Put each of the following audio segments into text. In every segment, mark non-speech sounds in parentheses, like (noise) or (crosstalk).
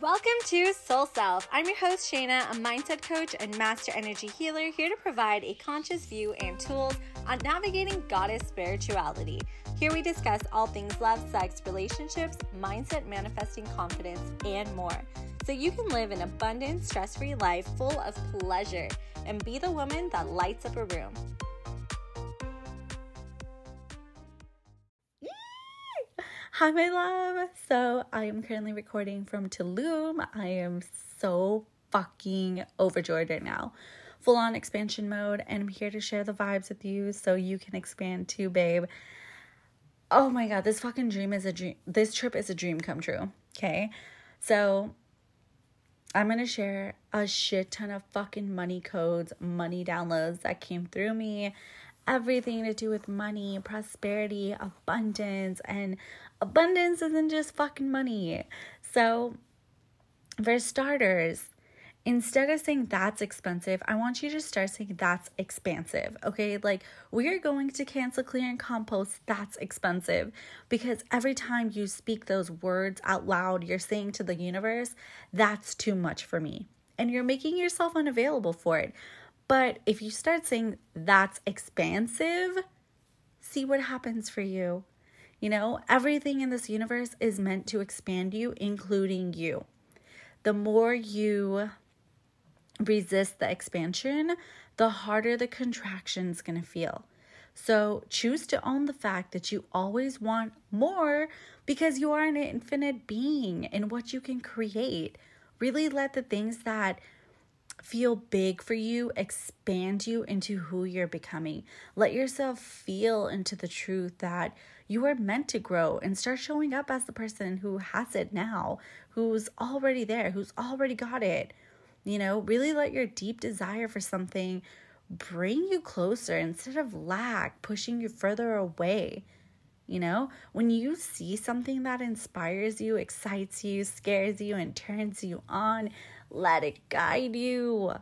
Welcome to Soul Self. I'm your host, Shayna, a mindset coach and master energy healer, here to provide a conscious view and tools on navigating goddess spirituality. Here we discuss all things love, sex, relationships, mindset, manifesting confidence, and more. So you can live an abundant, stress free life full of pleasure and be the woman that lights up a room. Hi, my love. So, I am currently recording from Tulum. I am so fucking overjoyed right now. Full on expansion mode, and I'm here to share the vibes with you so you can expand too, babe. Oh my god, this fucking dream is a dream. This trip is a dream come true. Okay. So, I'm gonna share a shit ton of fucking money codes, money downloads that came through me everything to do with money, prosperity, abundance, and abundance isn't just fucking money. So, for starters, instead of saying that's expensive, I want you to start saying that's expansive. Okay, like we are going to cancel, clear, and compost. That's expensive because every time you speak those words out loud, you're saying to the universe, that's too much for me. And you're making yourself unavailable for it. But if you start saying that's expansive, see what happens for you. You know, everything in this universe is meant to expand you, including you. The more you resist the expansion, the harder the contraction is going to feel. So choose to own the fact that you always want more because you are an infinite being and what you can create. Really let the things that feel big for you, expand you into who you're becoming. Let yourself feel into the truth that you are meant to grow and start showing up as the person who has it now, who's already there, who's already got it. You know, really let your deep desire for something bring you closer instead of lack pushing you further away. You know, when you see something that inspires you, excites you, scares you, and turns you on, let it guide you.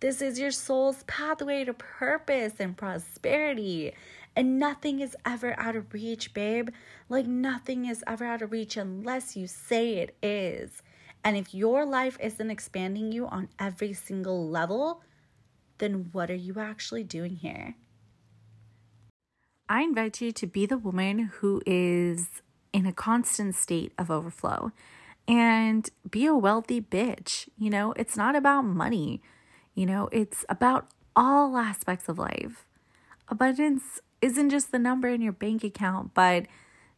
This is your soul's pathway to purpose and prosperity. And nothing is ever out of reach, babe. Like nothing is ever out of reach unless you say it is. And if your life isn't expanding you on every single level, then what are you actually doing here? I invite you to be the woman who is in a constant state of overflow and be a wealthy bitch. You know, it's not about money, you know, it's about all aspects of life. Abundance isn't just the number in your bank account, but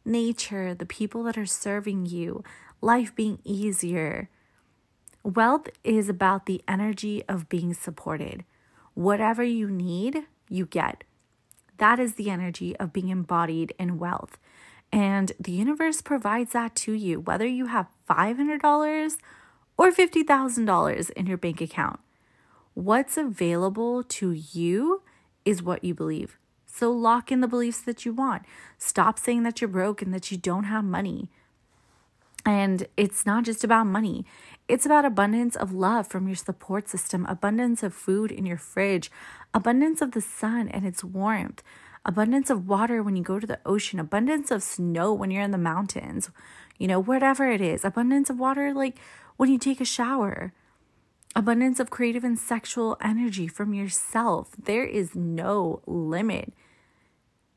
nature, the people that are serving you, life being easier. Wealth is about the energy of being supported. Whatever you need, you get. That is the energy of being embodied in wealth. And the universe provides that to you, whether you have $500 or $50,000 in your bank account. What's available to you is what you believe. So lock in the beliefs that you want. Stop saying that you're broke and that you don't have money. And it's not just about money, it's about abundance of love from your support system, abundance of food in your fridge, abundance of the sun and its warmth, abundance of water when you go to the ocean, abundance of snow when you're in the mountains, you know, whatever it is, abundance of water like when you take a shower, abundance of creative and sexual energy from yourself. There is no limit.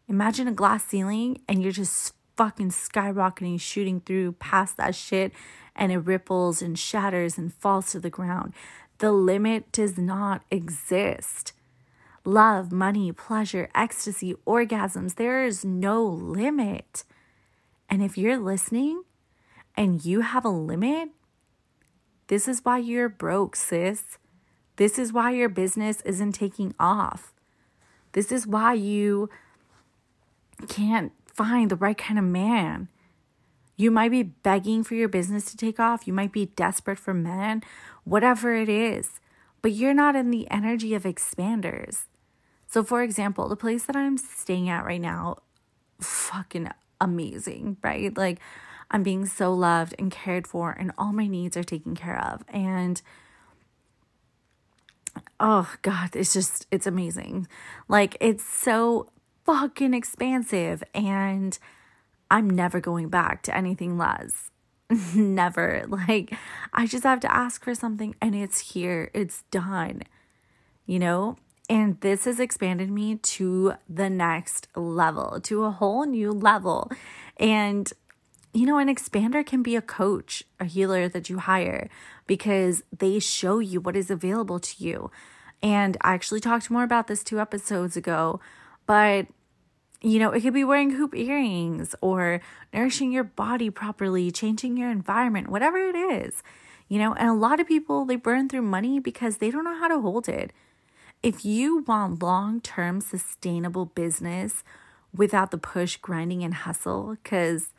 Imagine a glass ceiling and you're just fucking skyrocketing, shooting through past that shit, and it ripples and shatters and falls to the ground. The limit does not exist love, money, pleasure, ecstasy, orgasms. There is no limit. And if you're listening and you have a limit, this is why you're broke, sis. This is why your business isn't taking off. This is why you can't find the right kind of man. You might be begging for your business to take off. You might be desperate for men, whatever it is, but you're not in the energy of expanders. So, for example, the place that I'm staying at right now, fucking amazing, right? Like, I'm being so loved and cared for, and all my needs are taken care of. And oh, God, it's just, it's amazing. Like, it's so fucking expansive, and I'm never going back to anything less. (laughs) Never. Like, I just have to ask for something and it's here, it's done, you know? And this has expanded me to the next level, to a whole new level. And, you know, an expander can be a coach, a healer that you hire because they show you what is available to you. And I actually talked more about this two episodes ago, but you know, it could be wearing hoop earrings or nourishing your body properly, changing your environment, whatever it is. You know, and a lot of people they burn through money because they don't know how to hold it. If you want long term sustainable business without the push, grinding, and hustle, because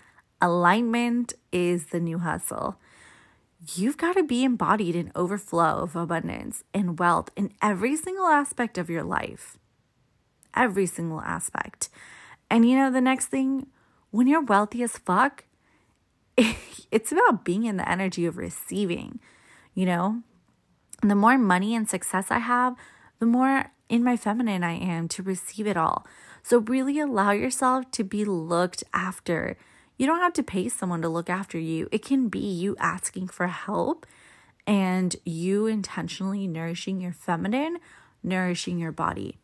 alignment is the new hustle, you've got to be embodied in overflow of abundance and wealth in every single aspect of your life. Every single aspect. And you know, the next thing, when you're wealthy as fuck, (laughs) it's about being in the energy of receiving, you know? The more money and success I have, the more in my feminine I am to receive it all. So, really allow yourself to be looked after. You don't have to pay someone to look after you, it can be you asking for help and you intentionally nourishing your feminine, nourishing your body.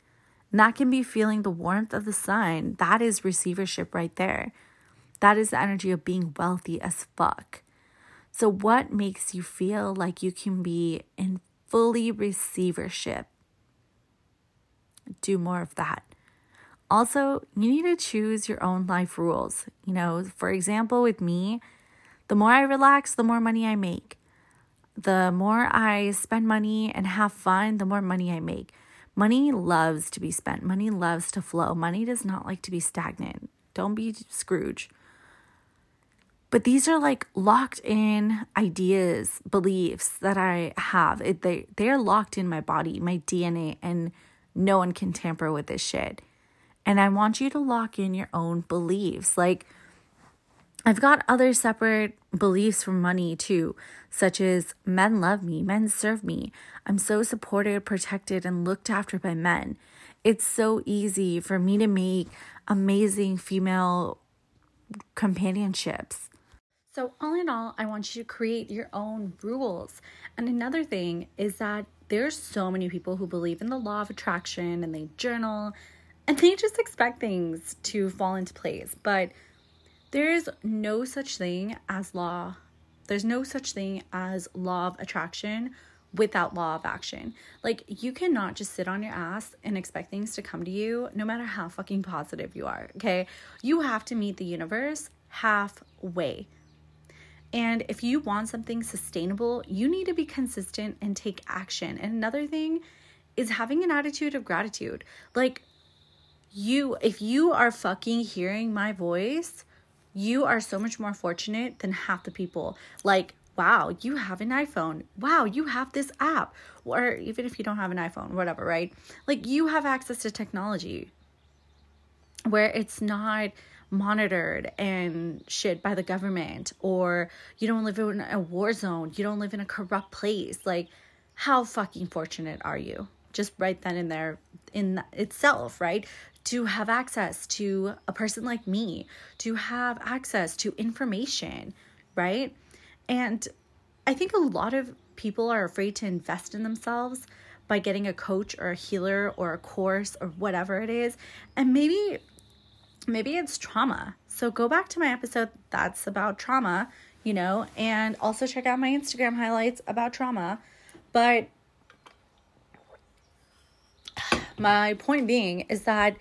And that can be feeling the warmth of the sun. That is receivership right there. That is the energy of being wealthy as fuck. So, what makes you feel like you can be in fully receivership? do more of that. Also, you need to choose your own life rules. You know, for example, with me, the more I relax, the more money I make. The more I spend money and have fun, the more money I make. Money loves to be spent, money loves to flow. Money does not like to be stagnant. Don't be Scrooge. But these are like locked in ideas, beliefs that I have. It, they they're locked in my body, my DNA, and no one can tamper with this shit. And I want you to lock in your own beliefs. Like, I've got other separate beliefs for money too, such as men love me, men serve me. I'm so supported, protected, and looked after by men. It's so easy for me to make amazing female companionships. So, all in all, I want you to create your own rules. And another thing is that there's so many people who believe in the law of attraction and they journal and they just expect things to fall into place. But there's no such thing as law. There's no such thing as law of attraction without law of action. Like you cannot just sit on your ass and expect things to come to you no matter how fucking positive you are, okay? You have to meet the universe halfway. And if you want something sustainable, you need to be consistent and take action. And another thing is having an attitude of gratitude. Like, you, if you are fucking hearing my voice, you are so much more fortunate than half the people. Like, wow, you have an iPhone. Wow, you have this app. Or even if you don't have an iPhone, whatever, right? Like, you have access to technology where it's not monitored and shit by the government or you don't live in a war zone you don't live in a corrupt place like how fucking fortunate are you just right then and there in itself right to have access to a person like me to have access to information right and i think a lot of people are afraid to invest in themselves by getting a coach or a healer or a course or whatever it is and maybe maybe it's trauma. So go back to my episode that's about trauma, you know, and also check out my Instagram highlights about trauma. But my point being is that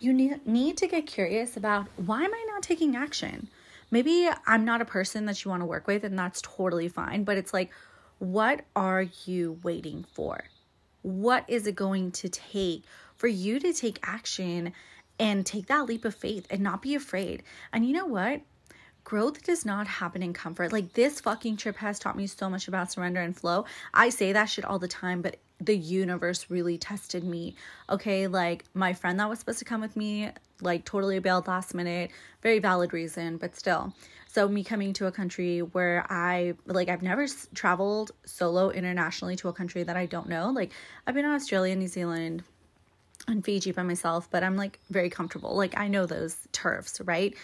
you need, need to get curious about why am I not taking action? Maybe I'm not a person that you want to work with, and that's totally fine. But it's like, what are you waiting for? What is it going to take for you to take action and take that leap of faith and not be afraid. And you know what? Growth does not happen in comfort. Like this fucking trip has taught me so much about surrender and flow. I say that shit all the time, but the universe really tested me. Okay, like my friend that was supposed to come with me, like totally bailed last minute. Very valid reason, but still. So me coming to a country where I like I've never traveled solo internationally to a country that I don't know. Like I've been in Australia, New Zealand, and Fiji by myself, but I'm like very comfortable. Like I know those turfs, right?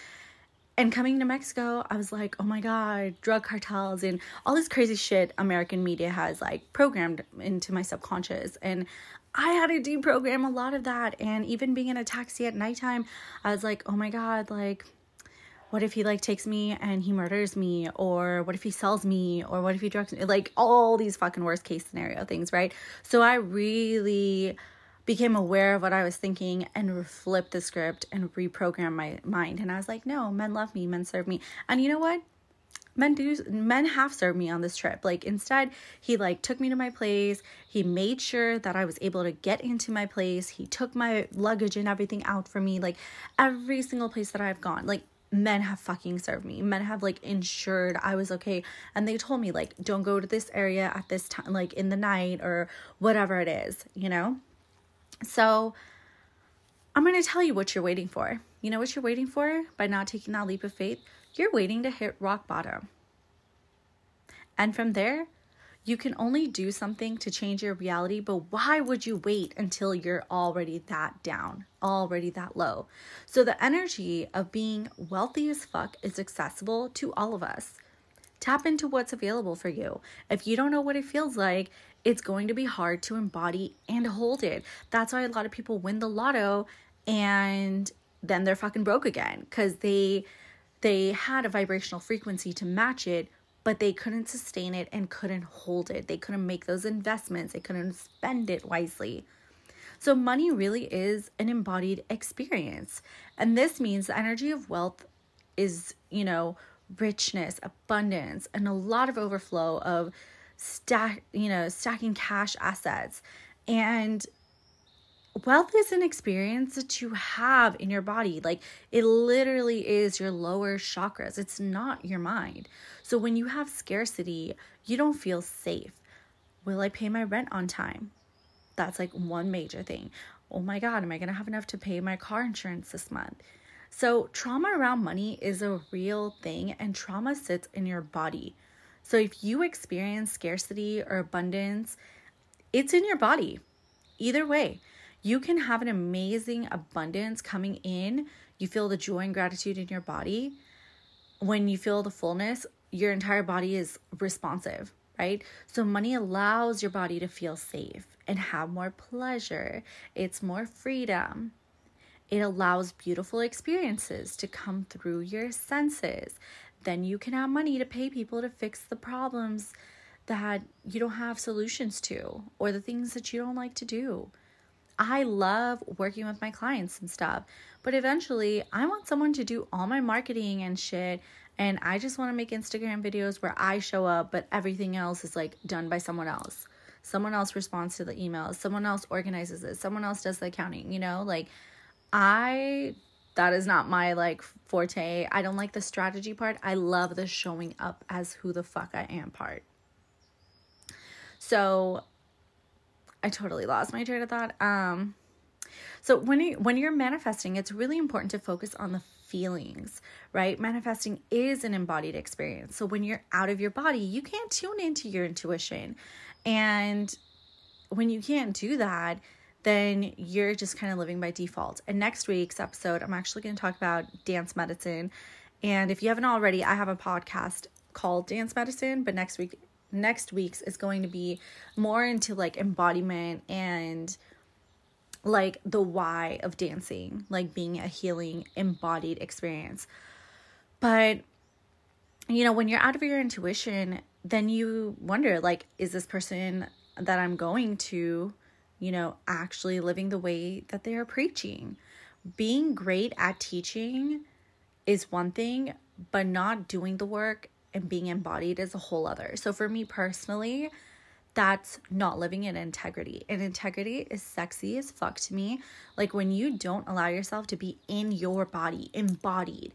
And coming to Mexico, I was like, oh my God, drug cartels and all this crazy shit American media has like programmed into my subconscious. And I had to deprogram a lot of that. And even being in a taxi at nighttime, I was like, oh my God, like, what if he like takes me and he murders me? Or what if he sells me? Or what if he drugs me? Like all these fucking worst case scenario things, right? So I really became aware of what I was thinking and flipped the script and reprogrammed my mind. And I was like, no, men love me, men serve me. And you know what? Men do men have served me on this trip. Like instead, he like took me to my place. He made sure that I was able to get into my place. He took my luggage and everything out for me. Like every single place that I've gone. Like men have fucking served me. Men have like ensured I was okay. And they told me like don't go to this area at this time like in the night or whatever it is, you know? So I'm going to tell you what you're waiting for. You know what you're waiting for by not taking that leap of faith? You're waiting to hit rock bottom. And from there, you can only do something to change your reality, but why would you wait until you're already that down, already that low? So, the energy of being wealthy as fuck is accessible to all of us. Tap into what's available for you. If you don't know what it feels like, it's going to be hard to embody and hold it. That's why a lot of people win the lotto and then they're fucking broke again because they they had a vibrational frequency to match it but they couldn't sustain it and couldn't hold it they couldn't make those investments they couldn't spend it wisely so money really is an embodied experience and this means the energy of wealth is you know richness abundance and a lot of overflow of stack, you know, stacking cash assets. And wealth is an experience that you have in your body. Like it literally is your lower chakras. It's not your mind. So when you have scarcity, you don't feel safe. Will I pay my rent on time? That's like one major thing. Oh my God, am I going to have enough to pay my car insurance this month? So, trauma around money is a real thing, and trauma sits in your body. So if you experience scarcity or abundance, it's in your body. Either way, you can have an amazing abundance coming in. You feel the joy and gratitude in your body. When you feel the fullness, your entire body is responsive, right? So money allows your body to feel safe and have more pleasure. It's more freedom. It allows beautiful experiences to come through your senses then you can have money to pay people to fix the problems that you don't have solutions to or the things that you don't like to do. I love working with my clients and stuff, but eventually I want someone to do all my marketing and shit. And I just want to make Instagram videos where I show up, but everything else is like done by someone else. Someone else responds to the emails, someone else organizes it, someone else does the accounting, you know? Like, I that is not my like forte. I don't like the strategy part. I love the showing up as who the fuck I am part. So I totally lost my train of thought. Um so when you when you're manifesting, it's really important to focus on the feelings, right? Manifesting is an embodied experience. So when you're out of your body, you can't tune into your intuition. And when you can't do that, then you're just kind of living by default. And next week's episode, I'm actually going to talk about dance medicine. And if you haven't already, I have a podcast called Dance Medicine, but next week next week's is going to be more into like embodiment and like the why of dancing, like being a healing embodied experience. But you know, when you're out of your intuition, then you wonder like is this person that I'm going to you know, actually living the way that they are preaching. Being great at teaching is one thing, but not doing the work and being embodied is a whole other. So for me personally, that's not living in integrity. And integrity is sexy as fuck to me. Like when you don't allow yourself to be in your body, embodied,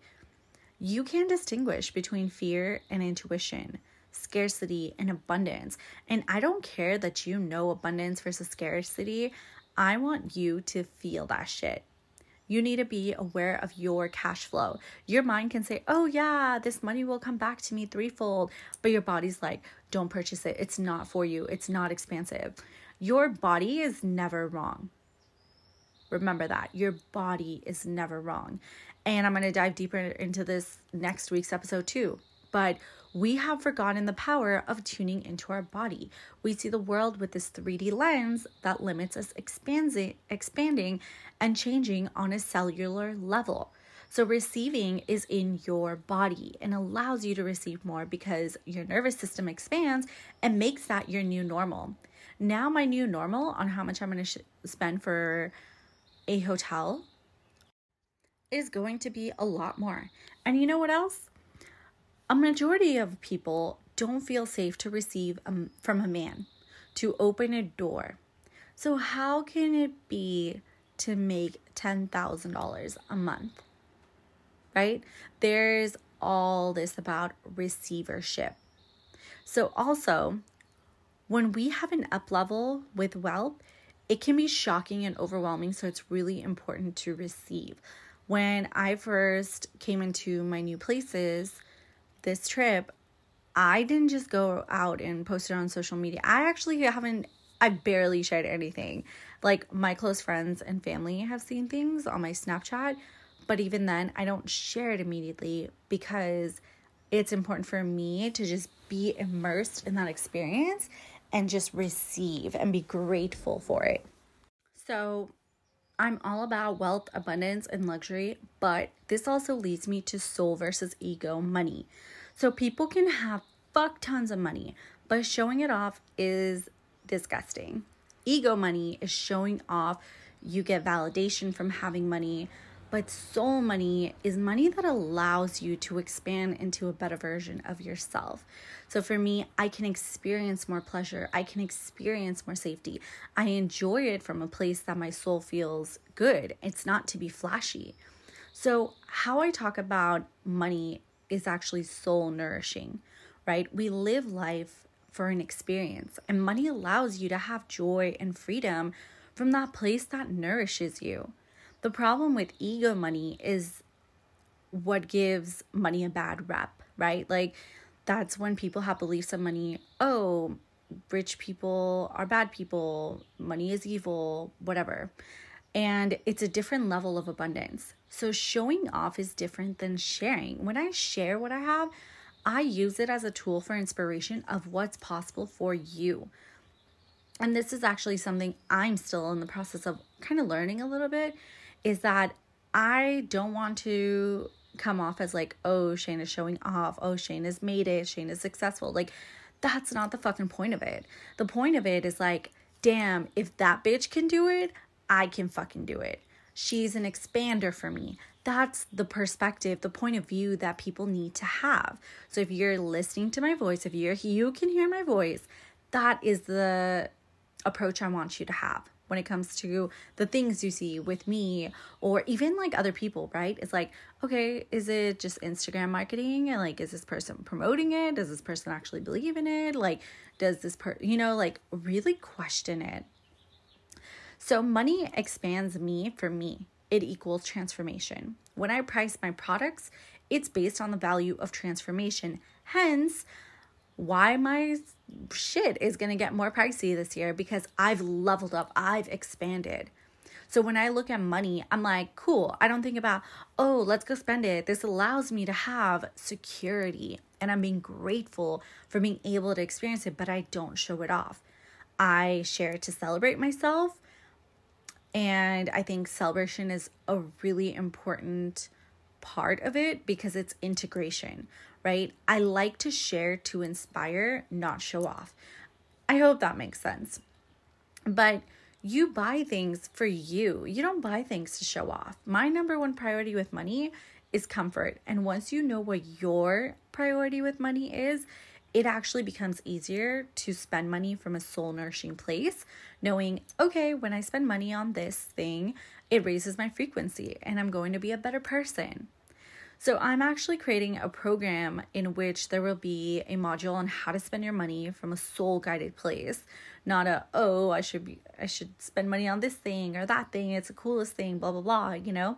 you can distinguish between fear and intuition scarcity and abundance. And I don't care that you know abundance versus scarcity. I want you to feel that shit. You need to be aware of your cash flow. Your mind can say, oh, yeah, this money will come back to me threefold. But your body's like, don't purchase it. It's not for you, it's not expansive. Your body is never wrong. Remember that. Your body is never wrong. And I'm going to dive deeper into this next week's episode too. But we have forgotten the power of tuning into our body. We see the world with this 3D lens that limits us expanding, and changing on a cellular level. So, receiving is in your body and allows you to receive more because your nervous system expands and makes that your new normal. Now, my new normal on how much I'm going to sh- spend for a hotel is going to be a lot more. And you know what else? A majority of people don't feel safe to receive um, from a man, to open a door. So, how can it be to make $10,000 a month? right? There's all this about receivership. So, also, when we have an up level with wealth, it can be shocking and overwhelming. So, it's really important to receive. When I first came into my new places this trip, I didn't just go out and post it on social media. I actually haven't, I barely shared anything. Like, my close friends and family have seen things on my Snapchat, but even then, I don't share it immediately because it's important for me to just be immersed in that experience and just receive and be grateful for it. So, I'm all about wealth, abundance, and luxury, but this also leads me to soul versus ego money. So, people can have fuck tons of money, but showing it off is disgusting. Ego money is showing off, you get validation from having money, but soul money is money that allows you to expand into a better version of yourself. So for me, I can experience more pleasure. I can experience more safety. I enjoy it from a place that my soul feels good. It's not to be flashy. So, how I talk about money is actually soul nourishing, right? We live life for an experience, and money allows you to have joy and freedom from that place that nourishes you. The problem with ego money is what gives money a bad rep, right? Like that's when people have beliefs of money, oh, rich people are bad people, money is evil, whatever. And it's a different level of abundance. So showing off is different than sharing. When I share what I have, I use it as a tool for inspiration of what's possible for you. And this is actually something I'm still in the process of kind of learning a little bit is that I don't want to come off as like, oh, Shane is showing off. Oh, Shane has made it. Shane is successful. Like, that's not the fucking point of it. The point of it is like, damn, if that bitch can do it, I can fucking do it. She's an expander for me. That's the perspective, the point of view that people need to have. So if you're listening to my voice, if you're you can hear my voice, that is the approach I want you to have when it comes to the things you see with me or even like other people, right? It's like, okay, is it just Instagram marketing? And like, is this person promoting it? Does this person actually believe in it? Like, does this per, you know, like really question it. So, money expands me for me. It equals transformation. When I price my products, it's based on the value of transformation. Hence, why my shit is going to get more pricey this year because I've leveled up, I've expanded. So when I look at money, I'm like, cool. I don't think about, oh, let's go spend it. This allows me to have security. And I'm being grateful for being able to experience it, but I don't show it off. I share it to celebrate myself. And I think celebration is a really important part of it because it's integration, right? I like to share to inspire, not show off. I hope that makes sense. But you buy things for you. You don't buy things to show off. My number one priority with money is comfort. And once you know what your priority with money is, it actually becomes easier to spend money from a soul nourishing place, knowing, okay, when I spend money on this thing, it raises my frequency and I'm going to be a better person. So, I'm actually creating a program in which there will be a module on how to spend your money from a soul guided place, not a oh, I should be I should spend money on this thing or that thing, it's the coolest thing, blah blah blah, you know?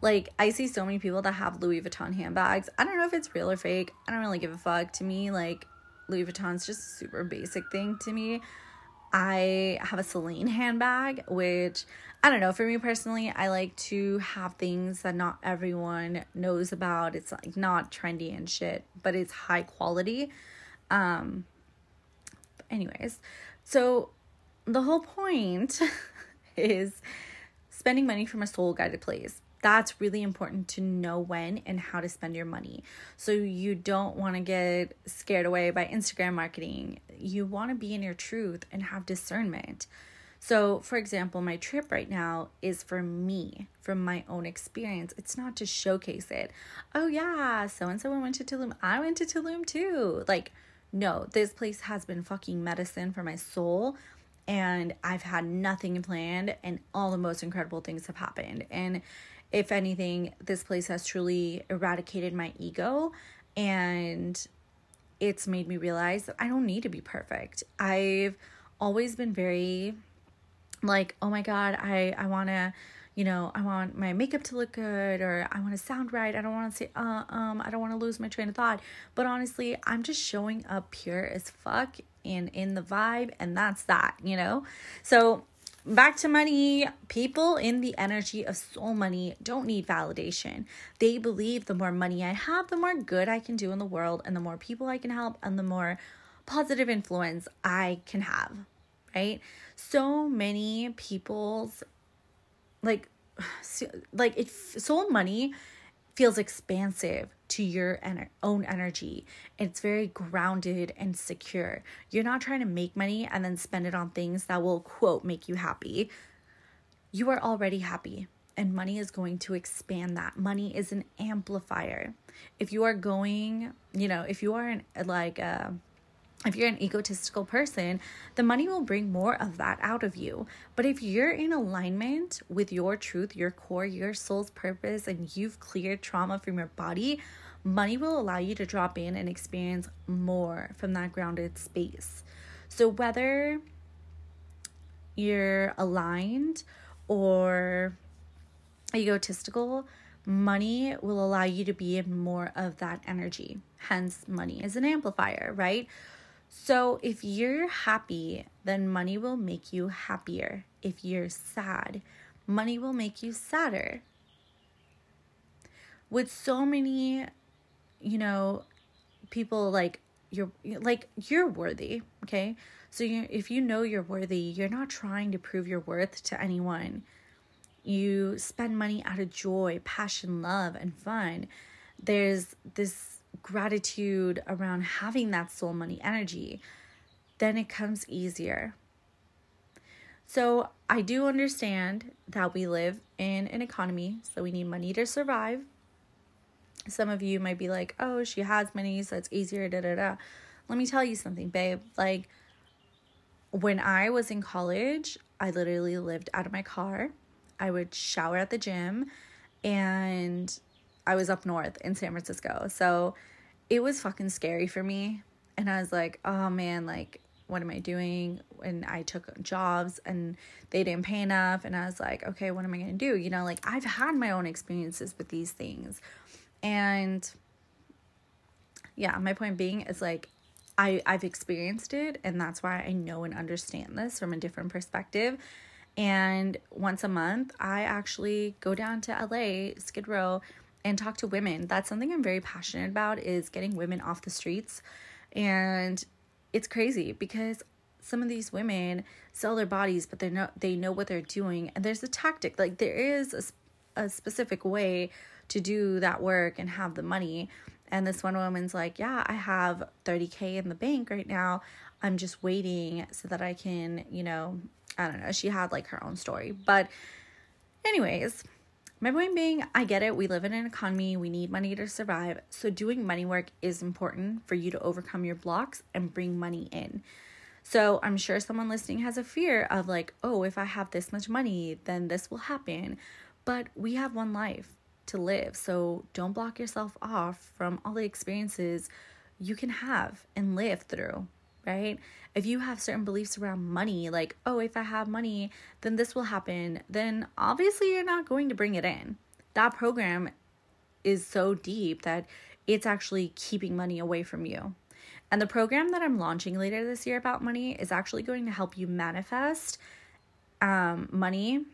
Like I see so many people that have Louis Vuitton handbags. I don't know if it's real or fake. I don't really give a fuck. To me, like Louis Vuitton's just a super basic thing to me. I have a Celine handbag, which I don't know. For me personally, I like to have things that not everyone knows about. It's like not trendy and shit, but it's high quality. Um, anyways, so the whole point (laughs) is spending money from a soul guided place that's really important to know when and how to spend your money. So you don't want to get scared away by Instagram marketing. You want to be in your truth and have discernment. So, for example, my trip right now is for me, from my own experience. It's not to showcase it. Oh, yeah, so and so went to Tulum. I went to Tulum too. Like, no, this place has been fucking medicine for my soul. And I've had nothing planned, and all the most incredible things have happened. And if anything, this place has truly eradicated my ego and it's made me realize that I don't need to be perfect. I've always been very like, oh my God, I, I want to, you know, I want my makeup to look good or I want to sound right. I don't want to say, uh, um, I don't want to lose my train of thought. But honestly, I'm just showing up pure as fuck and in the vibe. And that's that, you know? So back to money. People in the energy of soul money don't need validation. They believe the more money I have, the more good I can do in the world, and the more people I can help, and the more positive influence I can have. Right? So many people's like, (sighs) like it soul money feels expansive to your own energy. It's very grounded and secure. You're not trying to make money and then spend it on things that will, quote, make you happy. You are already happy, and money is going to expand that. Money is an amplifier. If you are going, you know, if you are in like a if you're an egotistical person, the money will bring more of that out of you. But if you're in alignment with your truth, your core, your soul's purpose, and you've cleared trauma from your body, money will allow you to drop in and experience more from that grounded space. So whether you're aligned or egotistical, money will allow you to be in more of that energy. Hence, money is an amplifier, right? So if you're happy, then money will make you happier. If you're sad, money will make you sadder. With so many, you know, people like you're like you're worthy, okay? So you if you know you're worthy, you're not trying to prove your worth to anyone. You spend money out of joy, passion, love, and fun. There's this gratitude around having that soul money energy, then it comes easier. So, I do understand that we live in an economy, so we need money to survive. Some of you might be like, oh, she has money, so it's easier, da da da. Let me tell you something, babe. Like, when I was in college, I literally lived out of my car. I would shower at the gym, and I was up north in San Francisco. So it was fucking scary for me. And I was like, oh man, like, what am I doing? And I took jobs and they didn't pay enough. And I was like, okay, what am I going to do? You know, like I've had my own experiences with these things. And yeah, my point being is like, I, I've experienced it, and that's why I know and understand this from a different perspective. And once a month, I actually go down to LA, Skid Row, and talk to women. That's something I'm very passionate about is getting women off the streets. And it's crazy because some of these women sell their bodies, but they know they know what they're doing. And there's a tactic, like there is a, a specific way to do that work and have the money. And this one woman's like, Yeah, I have 30K in the bank right now. I'm just waiting so that I can, you know, I don't know. She had like her own story. But, anyways, my point being, I get it. We live in an economy, we need money to survive. So, doing money work is important for you to overcome your blocks and bring money in. So, I'm sure someone listening has a fear of, like, oh, if I have this much money, then this will happen. But we have one life to live. So, don't block yourself off from all the experiences you can have and live through right? If you have certain beliefs around money, like, oh, if I have money, then this will happen, then obviously you're not going to bring it in. That program is so deep that it's actually keeping money away from you. And the program that I'm launching later this year about money is actually going to help you manifest um, money,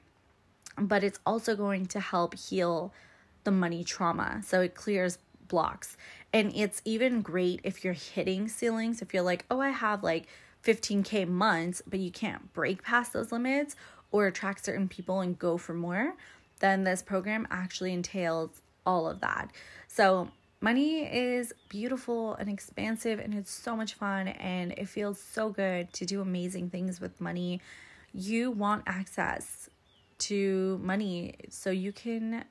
but it's also going to help heal the money trauma. So it clears blocks. And it's even great if you're hitting ceilings, if you're like, oh, I have like 15K months, but you can't break past those limits or attract certain people and go for more, then this program actually entails all of that. So, money is beautiful and expansive and it's so much fun and it feels so good to do amazing things with money. You want access to money so you can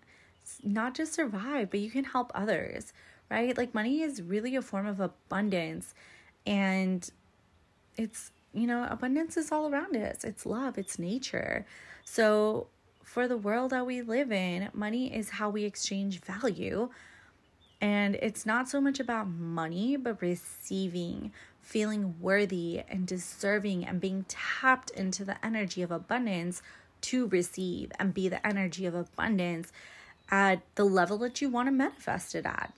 not just survive, but you can help others, right? Like money is really a form of abundance and it's, you know, abundance is all around us. It's love, it's nature. So for the world that we live in, money is how we exchange value. And it's not so much about money, but receiving, feeling worthy and deserving, and being tapped into the energy of abundance to receive and be the energy of abundance at the level that you want to manifest it at.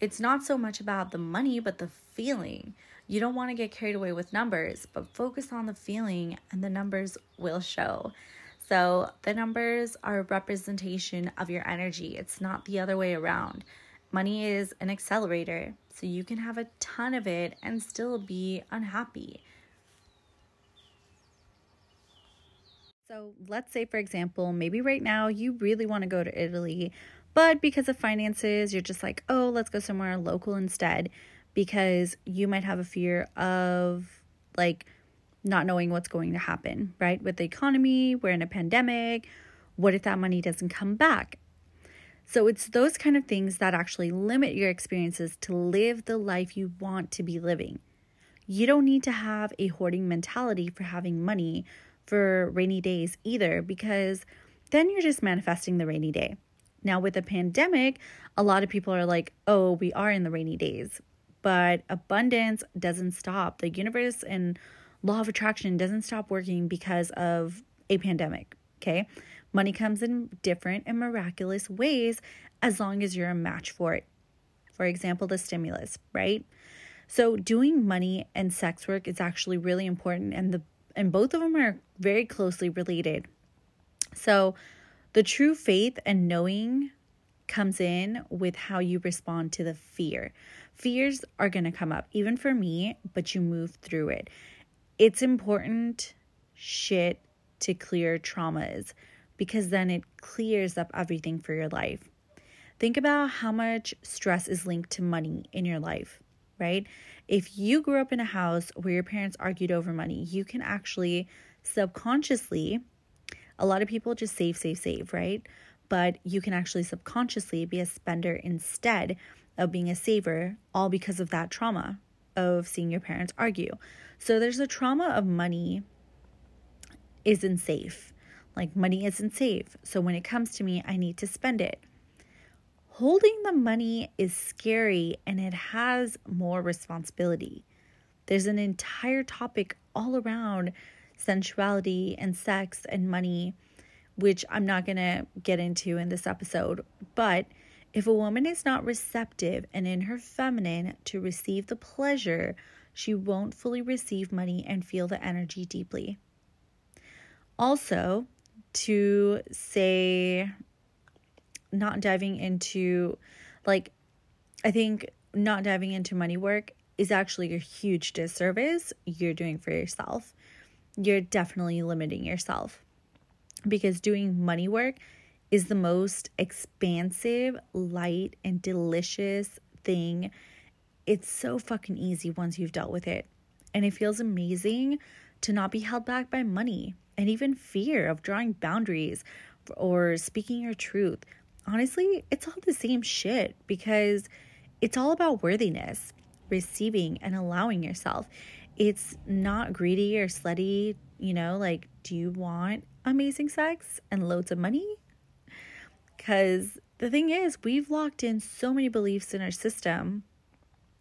It's not so much about the money, but the feeling. You don't want to get carried away with numbers, but focus on the feeling, and the numbers will show. So, the numbers are a representation of your energy, it's not the other way around. Money is an accelerator, so you can have a ton of it and still be unhappy. So, let's say, for example, maybe right now you really want to go to Italy, but because of finances, you're just like, oh, let's go somewhere local instead because you might have a fear of like not knowing what's going to happen, right? With the economy, we're in a pandemic. What if that money doesn't come back? So it's those kind of things that actually limit your experiences to live the life you want to be living. You don't need to have a hoarding mentality for having money for rainy days either, because then you're just manifesting the rainy day. Now, with the pandemic, a lot of people are like, oh, we are in the rainy days. But abundance doesn't stop. The universe and law of attraction doesn't stop working because of a pandemic. Okay. Money comes in different and miraculous ways as long as you're a match for it. For example, the stimulus, right? So doing money and sex work is actually really important and the and both of them are very closely related. So the true faith and knowing comes in with how you respond to the fear. Fears are going to come up, even for me, but you move through it. It's important shit to clear traumas because then it clears up everything for your life. Think about how much stress is linked to money in your life, right? If you grew up in a house where your parents argued over money, you can actually subconsciously, a lot of people just save, save, save, right? But you can actually subconsciously be a spender instead of being a saver, all because of that trauma of seeing your parents argue. So there's a trauma of money isn't safe. Like money isn't safe. So when it comes to me, I need to spend it. Holding the money is scary and it has more responsibility. There's an entire topic all around sensuality and sex and money, which I'm not going to get into in this episode. But if a woman is not receptive and in her feminine to receive the pleasure, she won't fully receive money and feel the energy deeply. Also, to say, not diving into, like, I think not diving into money work is actually a huge disservice you're doing for yourself. You're definitely limiting yourself because doing money work is the most expansive, light, and delicious thing. It's so fucking easy once you've dealt with it. And it feels amazing to not be held back by money and even fear of drawing boundaries or speaking your truth. Honestly, it's all the same shit because it's all about worthiness, receiving and allowing yourself. It's not greedy or slutty, you know, like, do you want amazing sex and loads of money? Because the thing is, we've locked in so many beliefs in our system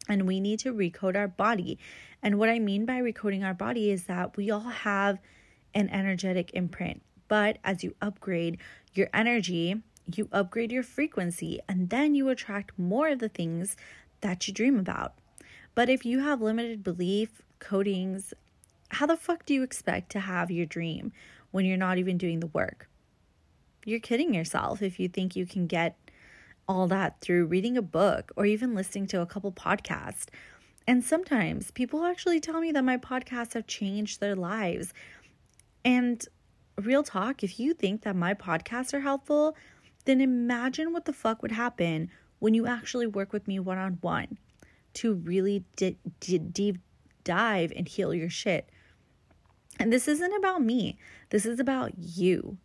and we need to recode our body. And what I mean by recoding our body is that we all have an energetic imprint. But as you upgrade your energy, you upgrade your frequency, and then you attract more of the things that you dream about. But if you have limited belief coatings, how the fuck do you expect to have your dream when you're not even doing the work? You're kidding yourself if you think you can get all that through reading a book or even listening to a couple podcasts. And sometimes people actually tell me that my podcasts have changed their lives. And real talk, if you think that my podcasts are helpful, then imagine what the fuck would happen when you actually work with me one on one to really di- di- deep dive and heal your shit. And this isn't about me, this is about you.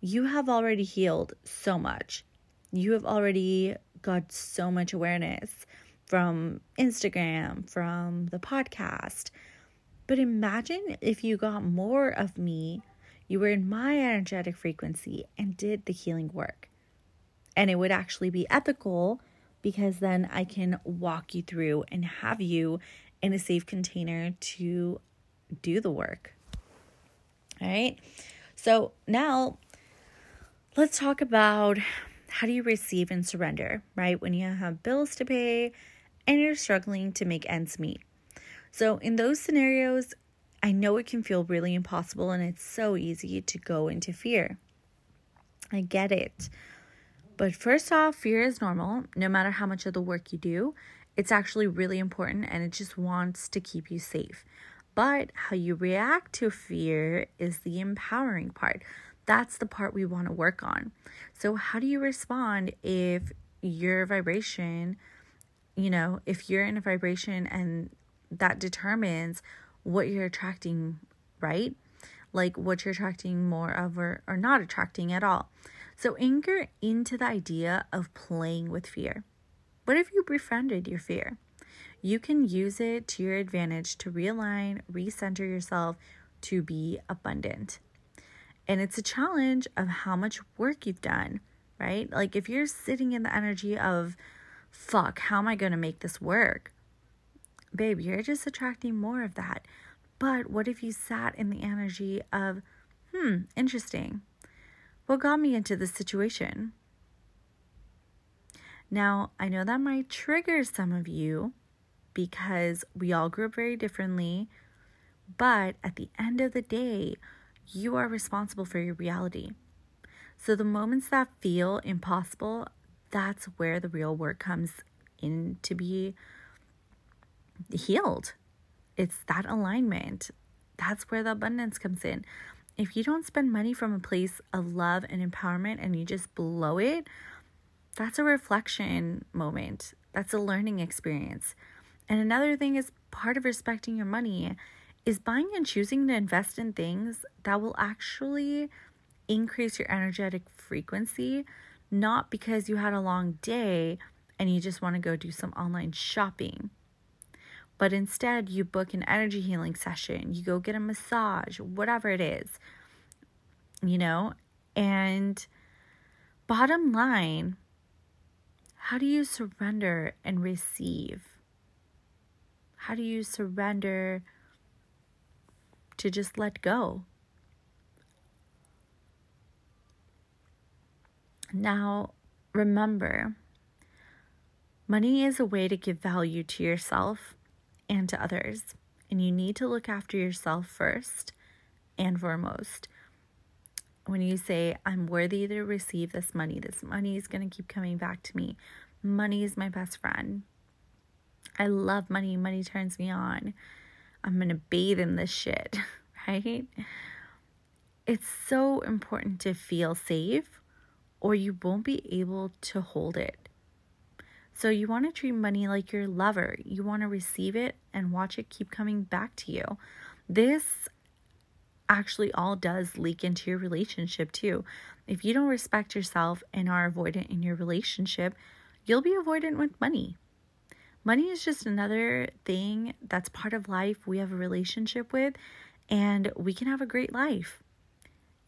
You have already healed so much. You have already got so much awareness from Instagram, from the podcast. But imagine if you got more of me, you were in my energetic frequency and did the healing work. And it would actually be ethical because then I can walk you through and have you in a safe container to do the work. All right. So now let's talk about how do you receive and surrender, right? When you have bills to pay and you're struggling to make ends meet. So, in those scenarios, I know it can feel really impossible and it's so easy to go into fear. I get it. But first off, fear is normal, no matter how much of the work you do. It's actually really important and it just wants to keep you safe. But how you react to fear is the empowering part. That's the part we want to work on. So, how do you respond if your vibration, you know, if you're in a vibration and that determines what you're attracting, right? Like what you're attracting more of or, or not attracting at all. So, anchor into the idea of playing with fear. What if you befriended your fear? You can use it to your advantage to realign, recenter yourself to be abundant. And it's a challenge of how much work you've done, right? Like if you're sitting in the energy of, fuck, how am I going to make this work? Babe, you're just attracting more of that. But what if you sat in the energy of, hmm, interesting. What got me into this situation? Now, I know that might trigger some of you because we all grew up very differently, but at the end of the day, you are responsible for your reality. So the moments that feel impossible, that's where the real work comes in to be healed. It's that alignment. That's where the abundance comes in. If you don't spend money from a place of love and empowerment and you just blow it, that's a reflection moment. That's a learning experience. And another thing is part of respecting your money is buying and choosing to invest in things that will actually increase your energetic frequency, not because you had a long day and you just want to go do some online shopping. But instead, you book an energy healing session, you go get a massage, whatever it is, you know? And bottom line, how do you surrender and receive? How do you surrender? to just let go. Now, remember, money is a way to give value to yourself and to others, and you need to look after yourself first and foremost. When you say, I'm worthy to receive this money, this money is going to keep coming back to me. Money is my best friend. I love money. Money turns me on. I'm going to bathe in this shit, (laughs) right? It's so important to feel safe or you won't be able to hold it. So, you want to treat money like your lover. You want to receive it and watch it keep coming back to you. This actually all does leak into your relationship too. If you don't respect yourself and are avoidant in your relationship, you'll be avoidant with money. Money is just another thing that's part of life we have a relationship with, and we can have a great life.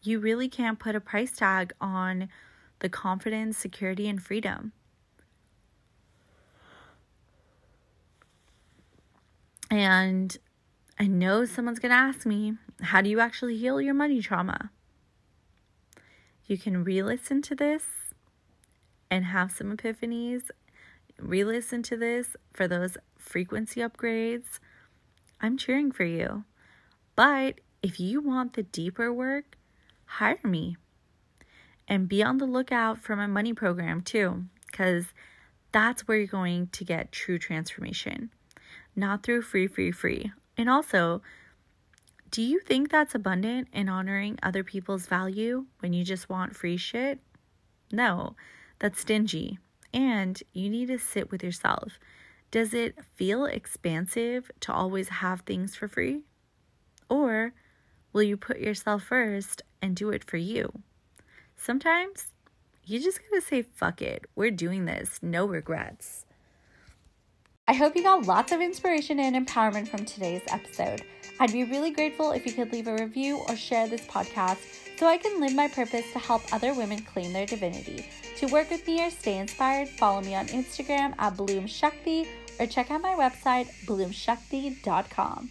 You really can't put a price tag on the confidence, security, and freedom. And I know someone's going to ask me, how do you actually heal your money trauma? You can re listen to this and have some epiphanies re listen to this for those frequency upgrades, I'm cheering for you. But if you want the deeper work, hire me. And be on the lookout for my money program too, because that's where you're going to get true transformation, not through free, free, free. And also, do you think that's abundant in honoring other people's value when you just want free shit? No, that's stingy. And you need to sit with yourself. Does it feel expansive to always have things for free? Or will you put yourself first and do it for you? Sometimes you just gotta say, fuck it, we're doing this, no regrets. I hope you got lots of inspiration and empowerment from today's episode. I'd be really grateful if you could leave a review or share this podcast so I can live my purpose to help other women claim their divinity. To work with me or stay inspired, follow me on Instagram at Bloom Shakti or check out my website, bloomshakti.com.